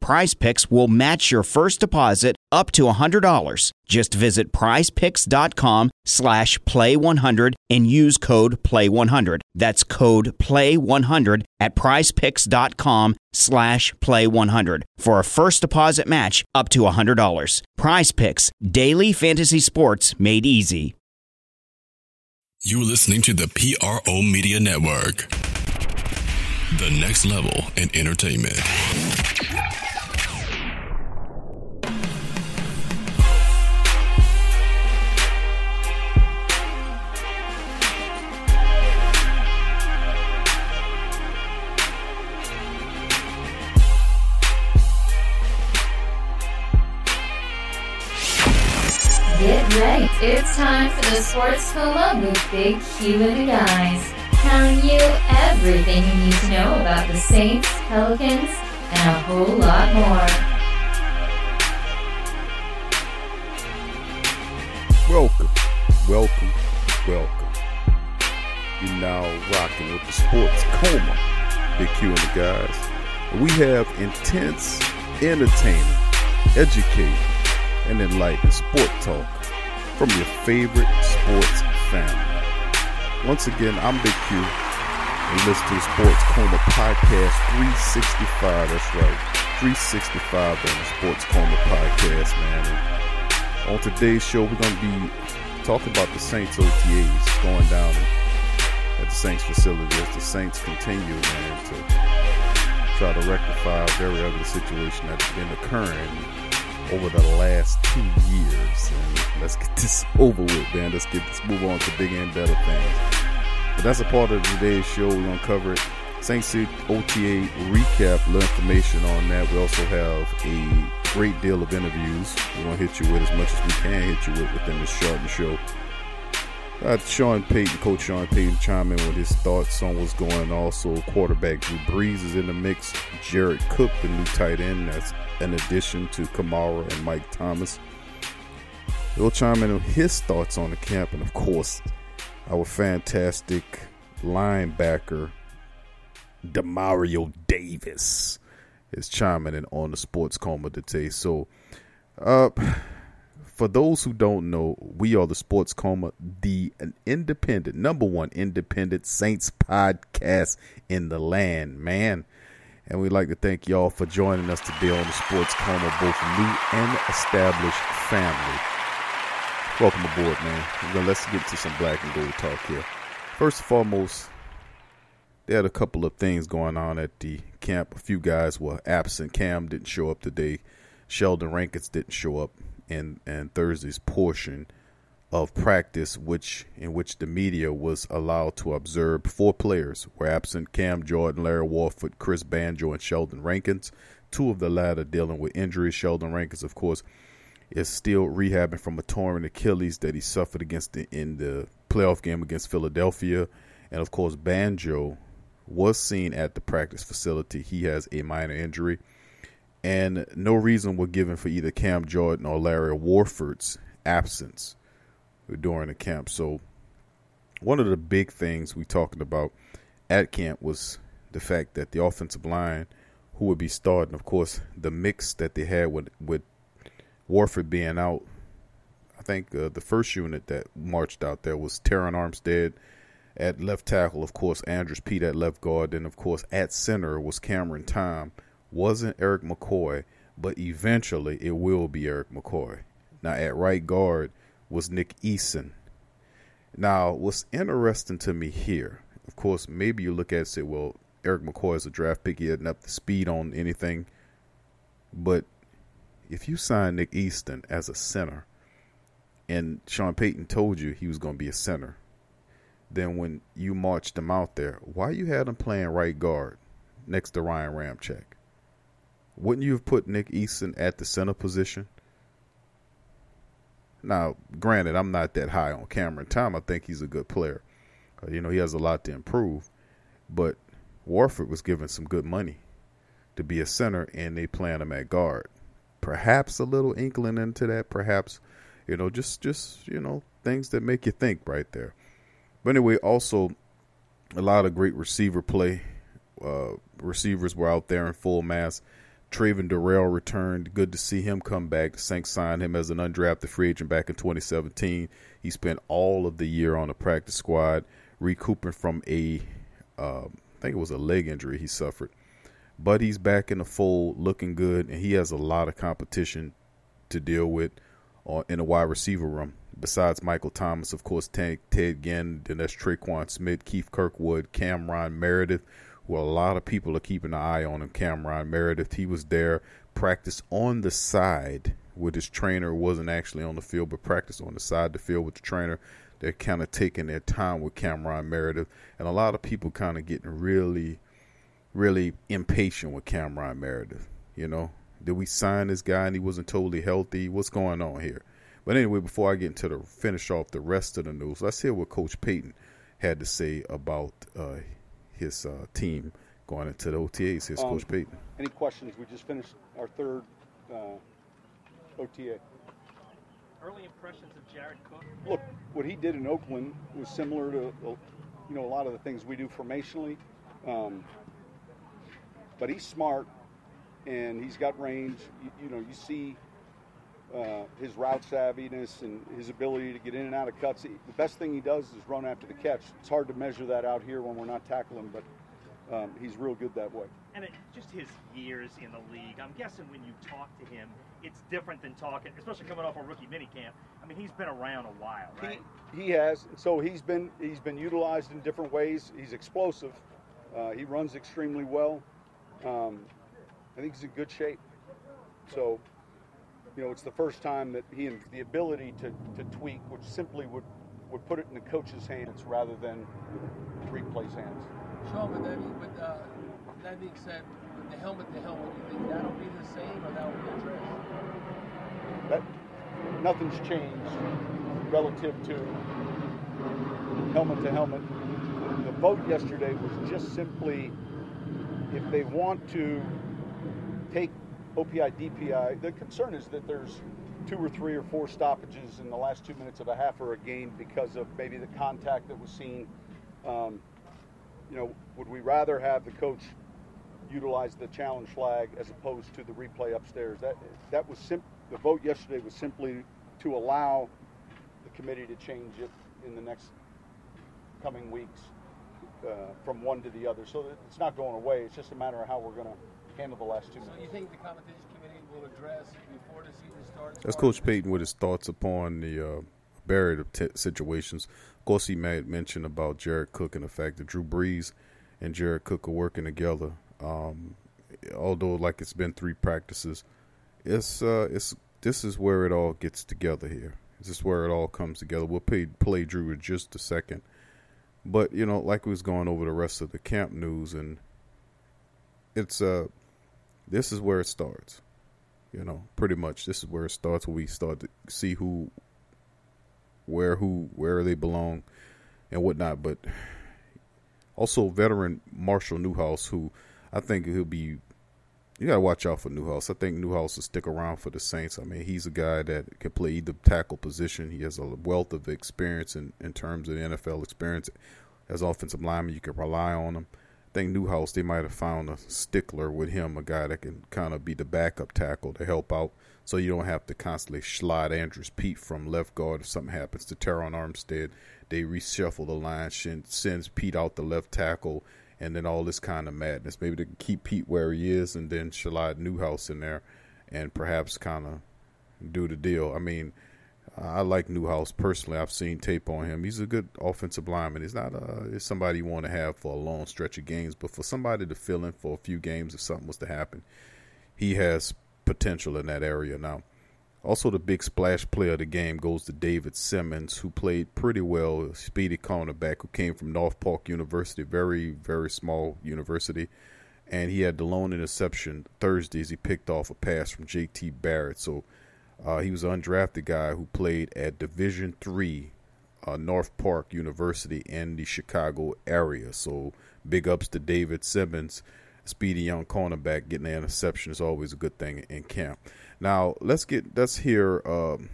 Prize Picks will match your first deposit up to $100. Just visit prizepicks.com slash play100 and use code play100. That's code play100 at prizepicks.com slash play100 for a first deposit match up to $100. Prize Picks, daily fantasy sports made easy. You're listening to the PRO Media Network. The next level in entertainment. It's time for the Sports Coma with Big Q and the guys. Telling you everything you need to know about the Saints, Pelicans, and a whole lot more. Welcome, welcome, welcome. You're now rocking with the Sports Coma, Big Q and the guys. We have intense, entertaining, educating, and enlightening sport talk from your favorite sports family. Once again, I'm Big Q. And listen to the Sports Coma Podcast 365. That's right. 365 on the Sports Coma Podcast, man. And on today's show, we're going to be talking about the Saints OTAs going down at the Saints facility as the Saints continue, man, to try to rectify a very ugly situation that's been occurring over the last two years. And let's get this over with, man. Let's get this move on to bigger and better things. But that's a part of today's show. We're gonna cover it. Saints OTA recap, little information on that. We also have a great deal of interviews. We're gonna hit you with as much as we can hit you with within this short show. Got Sean Payton, Coach Sean Payton, chime in with his thoughts on what's going on. Also, quarterback Drew Brees is in the mix. Jared Cook, the new tight end, that's in addition to Kamara and Mike Thomas. He'll chime in on his thoughts on the camp, and of course, our fantastic linebacker Demario Davis is chiming in on the sports coma today. So, uh, for those who don't know, we are the Sports Coma, the independent, number one independent Saints podcast in the land, man. And we'd like to thank y'all for joining us today on the Sports Coma, both new and established family. Welcome aboard, man. Gonna, let's get to some black and gold talk here. First and foremost, they had a couple of things going on at the camp. A few guys were absent. Cam didn't show up today. Sheldon Rankins didn't show up in, in Thursday's portion of practice, which in which the media was allowed to observe. Four players were absent: Cam Jordan, Larry Warford, Chris Banjo, and Sheldon Rankins. Two of the latter dealing with injuries. Sheldon Rankins, of course, is still rehabbing from a torn Achilles that he suffered against the, in the playoff game against Philadelphia, and of course Banjo was seen at the practice facility. He has a minor injury, and no reason was given for either Cam Jordan or Larry Warford's absence during the camp. So, one of the big things we talking about at camp was the fact that the offensive line, who would be starting, of course, the mix that they had with with Warford being out. I think uh, the first unit that marched out there was Terron Armstead at left tackle, of course, Andrus Peat at left guard, and of course at center was Cameron Tom. Wasn't Erik McCoy, but eventually it will be Erik McCoy. Now at right guard was Nick Easton. Now, what's interesting to me here, of course, maybe you look at it and say, well, Erik McCoy is a draft pick. He hadn't up the speed on anything. But if you sign Nick Easton as a center, and Sean Payton told you he was going to be a center, then when you marched him out there, why you had him playing right guard next to Ryan Ramczyk? Wouldn't you have put Nick Easton at the center position? Now, granted, I'm not that high on Cameron Tom. I think he's a good player. Uh, you know, he has a lot to improve. But Warford was given some good money to be a center, and they plan him at guard. Perhaps a little inkling into that. Perhaps, you know, just just you know things that make you think right there. But anyway, also a lot of great receiver play. Uh, receivers were out there in full mass. Travin Dural returned. Good to see him come back. Saints signed him as an undrafted free agent back in 2017. He spent all of the year on the practice squad, recouping from a, uh, I think it was a leg injury he suffered. But he's back in the fold, looking good, and he has a lot of competition to deal with in the wide receiver room. Besides Michael Thomas, of course, Ted, Ginn, then that's Tre'Quan Smith, Keith Kirkwood, Cameron Meredith, well, a lot of people are keeping an eye on him. Cameron Meredith, he was there, practiced on the side with his trainer, wasn't actually on the field, but practiced on the side of the field with the trainer. They're kind of taking their time with Cameron Meredith, and a lot of people kind of getting really, really impatient with Cameron Meredith. You know, did we sign this guy and he wasn't totally healthy? What's going on here? But anyway, before I get into the finish off the rest of the news, let's hear what Coach Payton had to say about uh, his uh, team going into the OTAs. His um, Coach Payton. Any questions? We just finished our third uh, OTA. Early impressions of Jared Cook. Look, what he did in Oakland was similar to you know a lot of the things we do formationally, um, but he's smart and he's got range. You, you know, you see uh, his route savviness and his ability to get in and out of cuts. The best thing he does is run after the catch. It's hard to measure that out here when we're not tackling, but um, he's real good that way. And it, just his years in the league, I'm guessing when you talk to him, it's different than talking, especially coming off a rookie minicamp. I mean, he's been around a while, right? He, he has. So he's been he's been utilized in different ways. He's explosive. Uh, he runs extremely well. Um, I think he's in good shape. So you know, it's the first time that he has the ability to, to tweak, which simply would, would put it in the coach's hands rather than replay's hands. Sean, but that, but, uh, that being said, the helmet to helmet, you think that'll be the same or that'll be addressed? That, nothing's changed relative to helmet to helmet. The vote yesterday was just simply if they want to take OPI, DPI. The concern is that there's two or three or four stoppages in the last two minutes of a half or a game because of maybe the contact that was seen. Um, you know, would we rather have the coach utilize the challenge flag as opposed to the replay upstairs? That that was the vote yesterday was simply to allow the committee to change it in the next coming weeks uh, from one to the other. So it's not going away. It's just a matter of how we're going to handle the last two minutes. So you think the competition committee will address before the season starts? That's Coach Payton with his thoughts upon the uh, barrier t- situations. Of course, he made mention about Jared Cook and the fact that Drew Brees and Jared Cook are working together. Um, although, like it's been three practices, it's uh, it's this is where it all gets together here. This is where it all comes together. We'll play, play Drew in just a second. But, you know, like we was going over the rest of the camp news, and it's uh, this is where it starts. You know, pretty much this is where it starts. Where we start to see who, where who, where they belong, and whatnot. But also veteran Marshall Newhouse, who I think he'll be. You gotta watch out for Newhouse. I think Newhouse will stick around for the Saints. I mean, he's a guy that can play either tackle position. He has a wealth of experience in, in terms of NFL experience. As offensive lineman, you can rely on him think Newhouse they might have found a stickler with him, a guy that can kind of be the backup tackle to help out, so you don't have to constantly slide Andrus Peat from left guard if something happens to Terron Armstead. They reshuffle the line, sends Peat out the left tackle, and then all this kind of madness. Maybe they can keep Peat where he is, and then slide Newhouse in there, and perhaps kind of do the deal. I mean I like Newhouse personally. I've seen tape on him. He's a good offensive lineman. He's not a, he's somebody you want to have for a long stretch of games, but for somebody to fill in for a few games if something was to happen, he has potential in that area. Now, Also, the big splash player of the game goes to David Simmons, who played pretty well, speedy cornerback who came from North Park University, very, very small university. And he had the lone interception Thursday as he picked off a pass from J.T. Barrett. So uh, he was an undrafted guy who played at Division Three, uh, North Park University in the Chicago area. So big ups to David Simmons, speedy young cornerback. Getting an interception is always a good thing in camp. Now let's get let's hear um,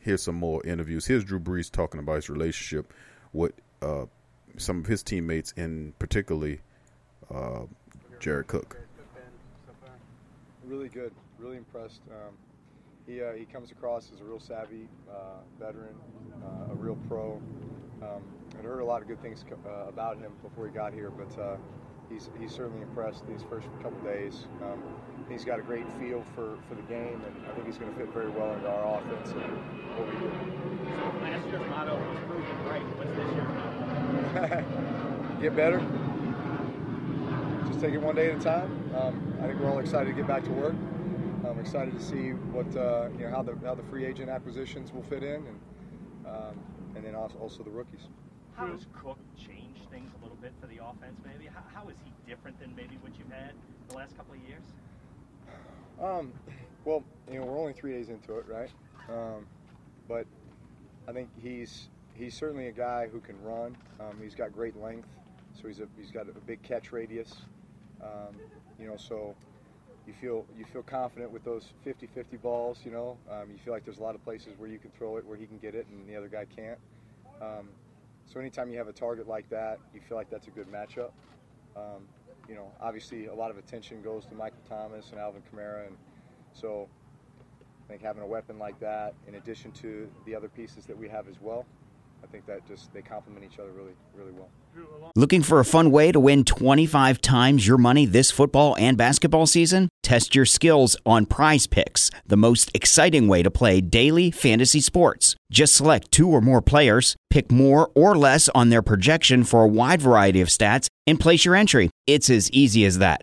hear some more interviews. Here's Drew Brees talking about his relationship with uh, some of his teammates, in particularly uh, Jared Cook. Really good, really impressed. Um, he, uh, he comes across as a real savvy uh, veteran, uh, a real pro. Um, I'd heard a lot of good things uh, about him before he got here, but uh, he's, he's certainly impressed these first couple days. Um, he's got a great feel for, for the game, and I think he's going to fit very well into our offense and what we do. So last year's motto was proven right. What's this year's motto? get better. Just take it one day at a time. Um, I think we're all excited to get back to work. I'm excited to see what uh, you know how the how the free agent acquisitions will fit in, and um, and then also, the rookies. How has Cook changed things a little bit for the offense? Maybe how, how is he different than maybe what you've had the last couple of years? Um, well, you know we're only three days into it, right? Um, but I think he's he's certainly a guy who can run. Um, he's got great length, so he's a he's got a big catch radius. Um, you know, so you feel you feel confident with those 50-50 balls. You know, um, you feel like there's a lot of places where you can throw it where he can get it and the other guy can't. Um, so anytime you have a target like that, you feel like that's a good matchup. Um, you know, obviously a lot of attention goes to Michael Thomas and Alvin Kamara, and so I think having a weapon like that, in addition to the other pieces that we have as well, I think that just they complement each other really, really well. Looking for a fun way to win 25 times your money this football and basketball season? Test your skills on Prize Picks, the most exciting way to play daily fantasy sports. Just select two or more players, pick more or less on their projection for a wide variety of stats, and place your entry. It's as easy as that.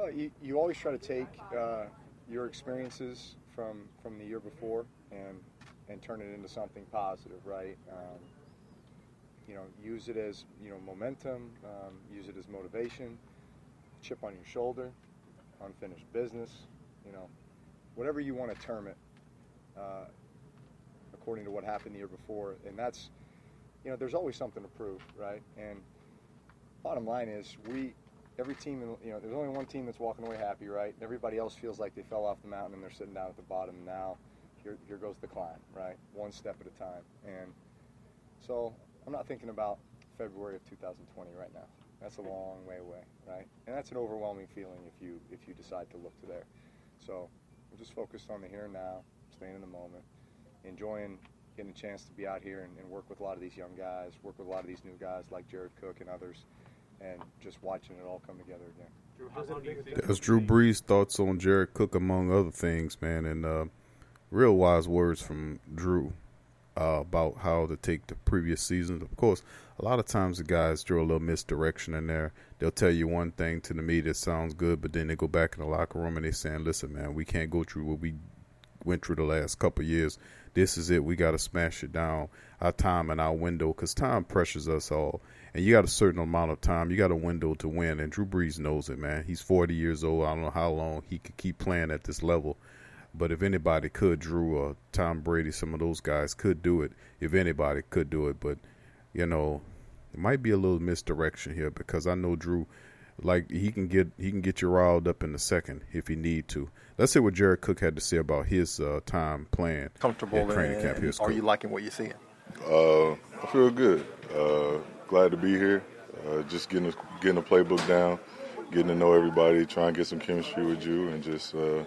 you, you always try to take uh, your experiences from from the year before and and turn it into something positive, right? Um, you know, use it as you know momentum, um, use it as motivation, chip on your shoulder, unfinished business, you know, whatever you want to term it, uh, according to what happened the year before, and that's, you know, there's always something to prove, right? And bottom line is we every team in, you know there's only one team that's walking away happy right? Everybody else feels like they fell off the mountain and they're sitting down at the bottom. Now here, here goes the climb right? One step at a time. And so i'm not thinking about february of 2020 right now. That's a long way away right? And that's an overwhelming feeling if you if you decide to look to there. So i'm just focused on the here and now staying in the moment enjoying getting a chance to be out here and, and work with a lot of these young guys work with a lot of these new guys like jared cook and others and just watching it all come together again. That's Drew Brees' thoughts on Jared Cook, among other things, man, and uh, real wise words from Drew uh, about how to take the previous seasons. Of course, a lot of times the guys throw a little misdirection in there. They'll tell you one thing to the media that sounds good, but then they go back in the locker room and they saying, "Listen, man, we can't go through what we went through the last couple of years. This is it. We got to smash it down. Our time and our window, because time pressures us all." and you got a certain amount of time. You got a window to win, and Drew Brees knows it, man. He's 40 years old. I don't know how long he could keep playing at this level. But if anybody could, Drew or Tom Brady, some of those guys could do it. If anybody could do it, but you know, it might be a little misdirection here because I know Drew, like he can get he can get you riled up in a second if he need to. Let's see what Jared Cook had to say about his uh, time playing comfortable at training camp. Here's are Cook. you liking what you're seeing? Uh, I feel good. Uh, glad to be here. Uh, just getting a, getting a playbook down, getting to know everybody, trying to get some chemistry with you, and just uh,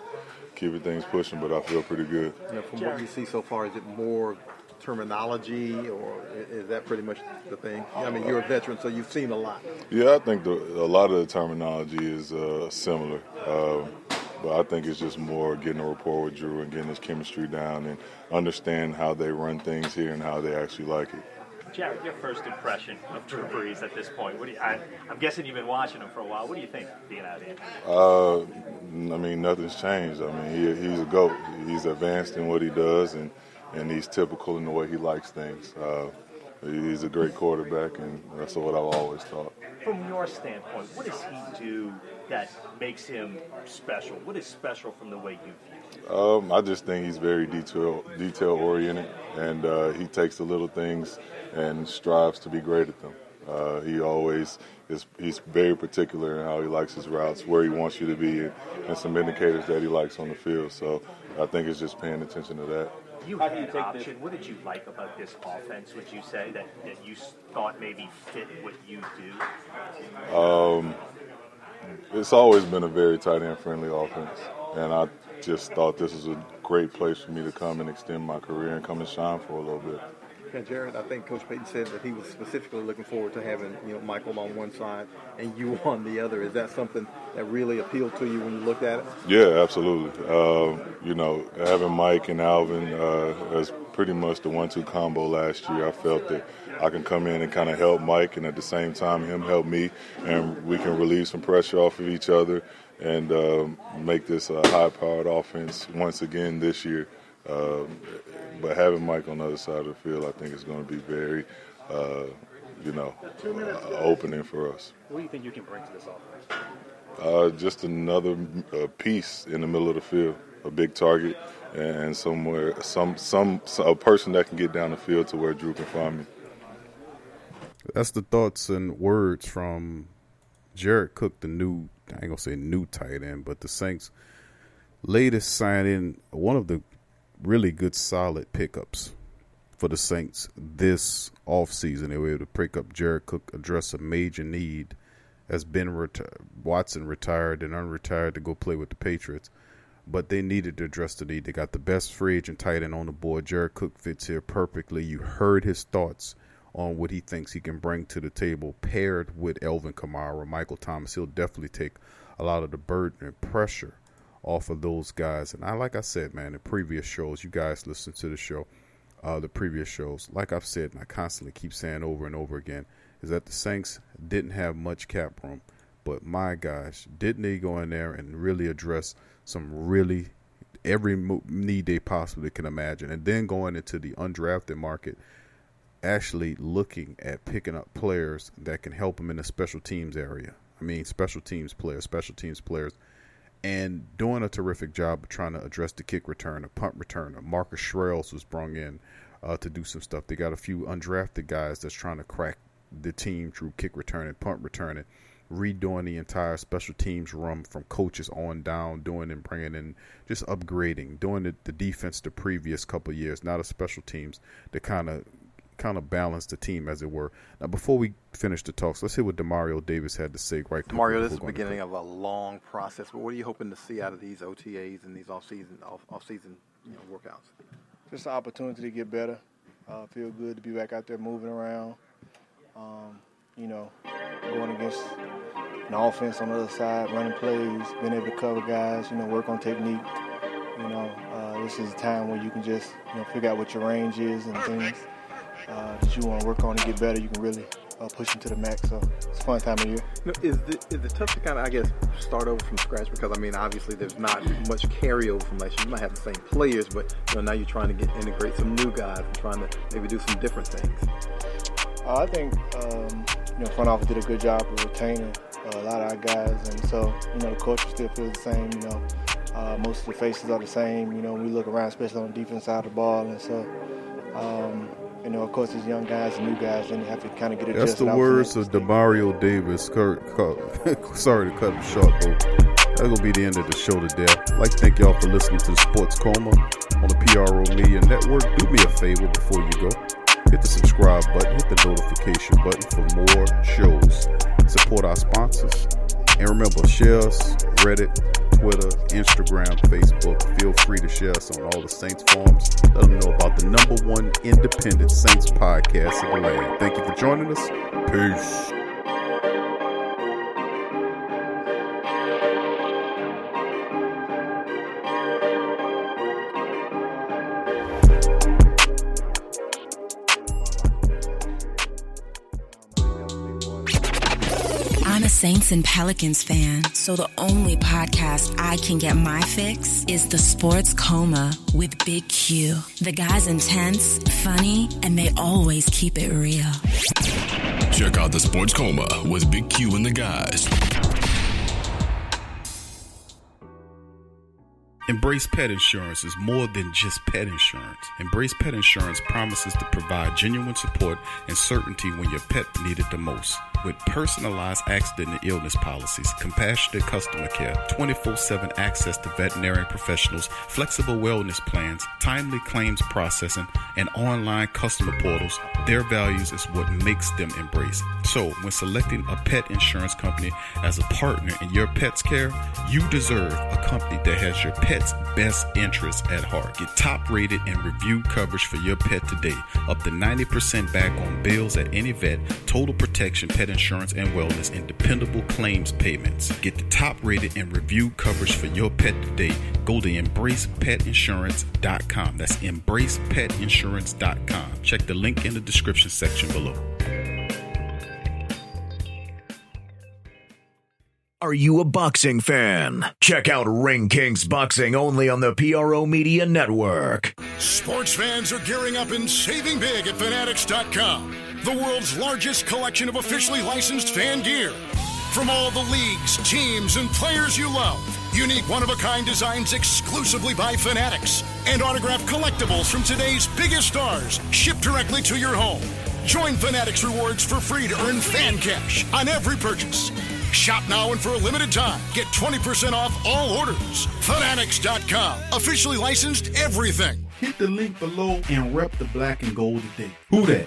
keeping things pushing. But I feel pretty good. You know, from what you see so far, is it more terminology, or is that pretty much the thing? I mean, you're a veteran, so you've seen a lot. Yeah, I think the, a lot of the terminology is uh, similar. Um, but I think it's just more getting a rapport with Drew and getting his chemistry down and understand how they run things here and how they actually like it. Jared, your first impression of Drew Brees at this point? What do you, I, I'm guessing you've been watching him for a while. What do you think being out here? Uh, I mean, nothing's changed. I mean, he, he's a goat. He's advanced in what he does, and, and he's typical in the way he likes things. Uh, he's a great quarterback, and that's what I've always thought. From your standpoint, what does he do that makes him special? What is special from the way you view him? Um, I just think he's very detail detail oriented, and uh, he takes the little things and strives to be great at them. Uh, he always is. He's very particular in how he likes his routes, where he wants you to be, and, and some indicators that he likes on the field. So I think it's just paying attention to that. You How had do you an take option. What did you like about this offense? Would you say that, that you thought maybe fit what you do? Um, it's always been a very tight end friendly offense, and I just thought this was a great place for me to come and extend my career and come and shine for a little bit. Yeah, Jared, I think Coach Payton said that he was specifically looking forward to having you know Michael on one side and you on the other. Is that something that really appealed to you when you looked at it? Yeah, absolutely. Um, you know, having Mike and Alvin uh, as pretty much the one-two combo last year, I felt that I can come in and kind of help Mike, and at the same time, him help me, and we can relieve some pressure off of each other and um, make this a high-powered offense once again this year. Um, but having Mike on the other side of the field, I think is going to be very, uh, you know, uh, opening for us. What do you think you can bring to this offense? Uh, just another uh, piece in the middle of the field, a big target, and somewhere, some, some, a person that can get down the field to where Drew can find me. That's the thoughts and words from Jared Cook, the new I ain't gonna say new tight end, but the Saints' latest signing, one of the really good solid pickups for the Saints this offseason. They were able to pick up Jared Cook, address a major need as Ben reti- Watson retired and unretired to go play with the Patriots. But they needed to address the need. They got the best free agent tight end on the board. Jared Cook fits here perfectly. You heard his thoughts on what he thinks he can bring to the table, paired with Alvin Kamara, Michael Thomas. He'll definitely take a lot of the burden and pressure off of those guys. And I, like I said, man, in previous shows, you guys listen to the show, uh, the previous shows. Like I've said, and I constantly keep saying over and over again, is that the Saints didn't have much cap room, but my gosh, didn't they go in there and really address some really every need they possibly can imagine, and then going into the undrafted market actually looking at picking up players that can help them in the special teams area. I mean, special teams players, special teams players, and doing a terrific job of trying to address the kick return, a punt returner. Marcus Sherels was brought in uh, to do some stuff. They got a few undrafted guys that's trying to crack the team through kick return and punt returning, redoing the entire special teams room from coaches on down, doing and bringing in, just upgrading, doing the, the defense the previous couple years, not a special teams to kind of kind of balance the team as it were. Now, before we finish the talks, let's hear what Demario Davis had to say right quick Mario, this is the beginning of a long process, but what are you hoping to see out of these OTAs and these off-season off, off-season you know, workouts? just an opportunity to get better. Uh, feel good to be back out there moving around. Um, you know, going against an offense on the other side, running plays, being able to cover guys. You know, work on technique. You know, uh, this is a time where you can just you know figure out what your range is and things uh, that you want to work on and get better. You can really uh, push into the max. So it's a fun time of year. No, Is it, is it tough to kind of, I guess, start over from scratch? Because, I mean, obviously there's not much carryover from last year. You might have the same players, but you know, now you're trying to get integrate some new guys and trying to maybe do some different things. Uh, I think um, you know front office did a good job of retaining uh, a lot of our guys, and so you know the culture still feels the same. You know, Uh, most of the faces are the same. You know, we look around, especially on the defense side of the ball, and so. Um, you know, of course, these young guys and new guys, then you have to kind of get adjusted. That's the words of Demario Davis. Sorry to cut him short, though. That's gonna be the end of the show today. I'd like to thank y'all for listening to Sports Coma on the PRO Media Network. Do me a favor before you go. Hit the subscribe button, hit the notification button for more shows. Support our sponsors. And remember, share us, Reddit, Twitter, Instagram, Facebook. Feel free to share us on all the Saints forums. Let them know about the number one independent Saints podcast in the land. Thank you for joining us. Peace. Saints and Pelicans fan, so the only podcast I can get my fix is the Sports Coma with Big Q. The guy's intense, funny, and they always keep it real. Check out the Sports Coma with Big Q and the guys. Embrace Pet Insurance is more than just pet insurance. Embrace Pet Insurance promises to provide genuine support and certainty when your pet needed the most. With personalized accident and illness policies, compassionate customer care, 24 7 access to veterinary professionals, flexible wellness plans, timely claims processing, and online customer portals, their values is what makes them embrace. So, when selecting a pet insurance company as a partner in your pet's care, you deserve a company that has your pet's best interests at heart. Get top rated and reviewed coverage for your pet today. Up to 90% back on bills at any vet, total protection, pet insurance and wellness, and dependable claims payments. Get the top rated and reviewed coverage for your pet today. Go to embracepetinsurance.com. That's embracepetinsurance.com. Check the link in the description section below. Are you a boxing fan? Check out Ring Kings Boxing only on the PRO Media Network. Sports fans are gearing up and saving big at Fanatics.com, the world's largest collection of officially licensed fan gear. From all the leagues, teams, and players you love, unique one of a kind designs exclusively by Fanatics, and autographed collectibles from today's biggest stars shipped directly to your home. Join Fanatics Rewards for free to earn fan cash on every purchase. Shop now and for a limited time. Get 20% off all orders. Fanatics.com. Officially licensed everything. Hit the link below and rep the black and gold today. Who that?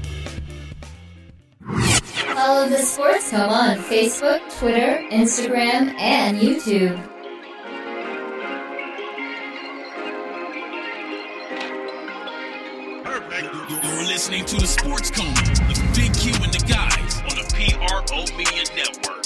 Follow the Sports Coma on Facebook, Twitter, Instagram, and YouTube. You're listening to the Sports Coma with Big Q and the guys on the PRO Media Network.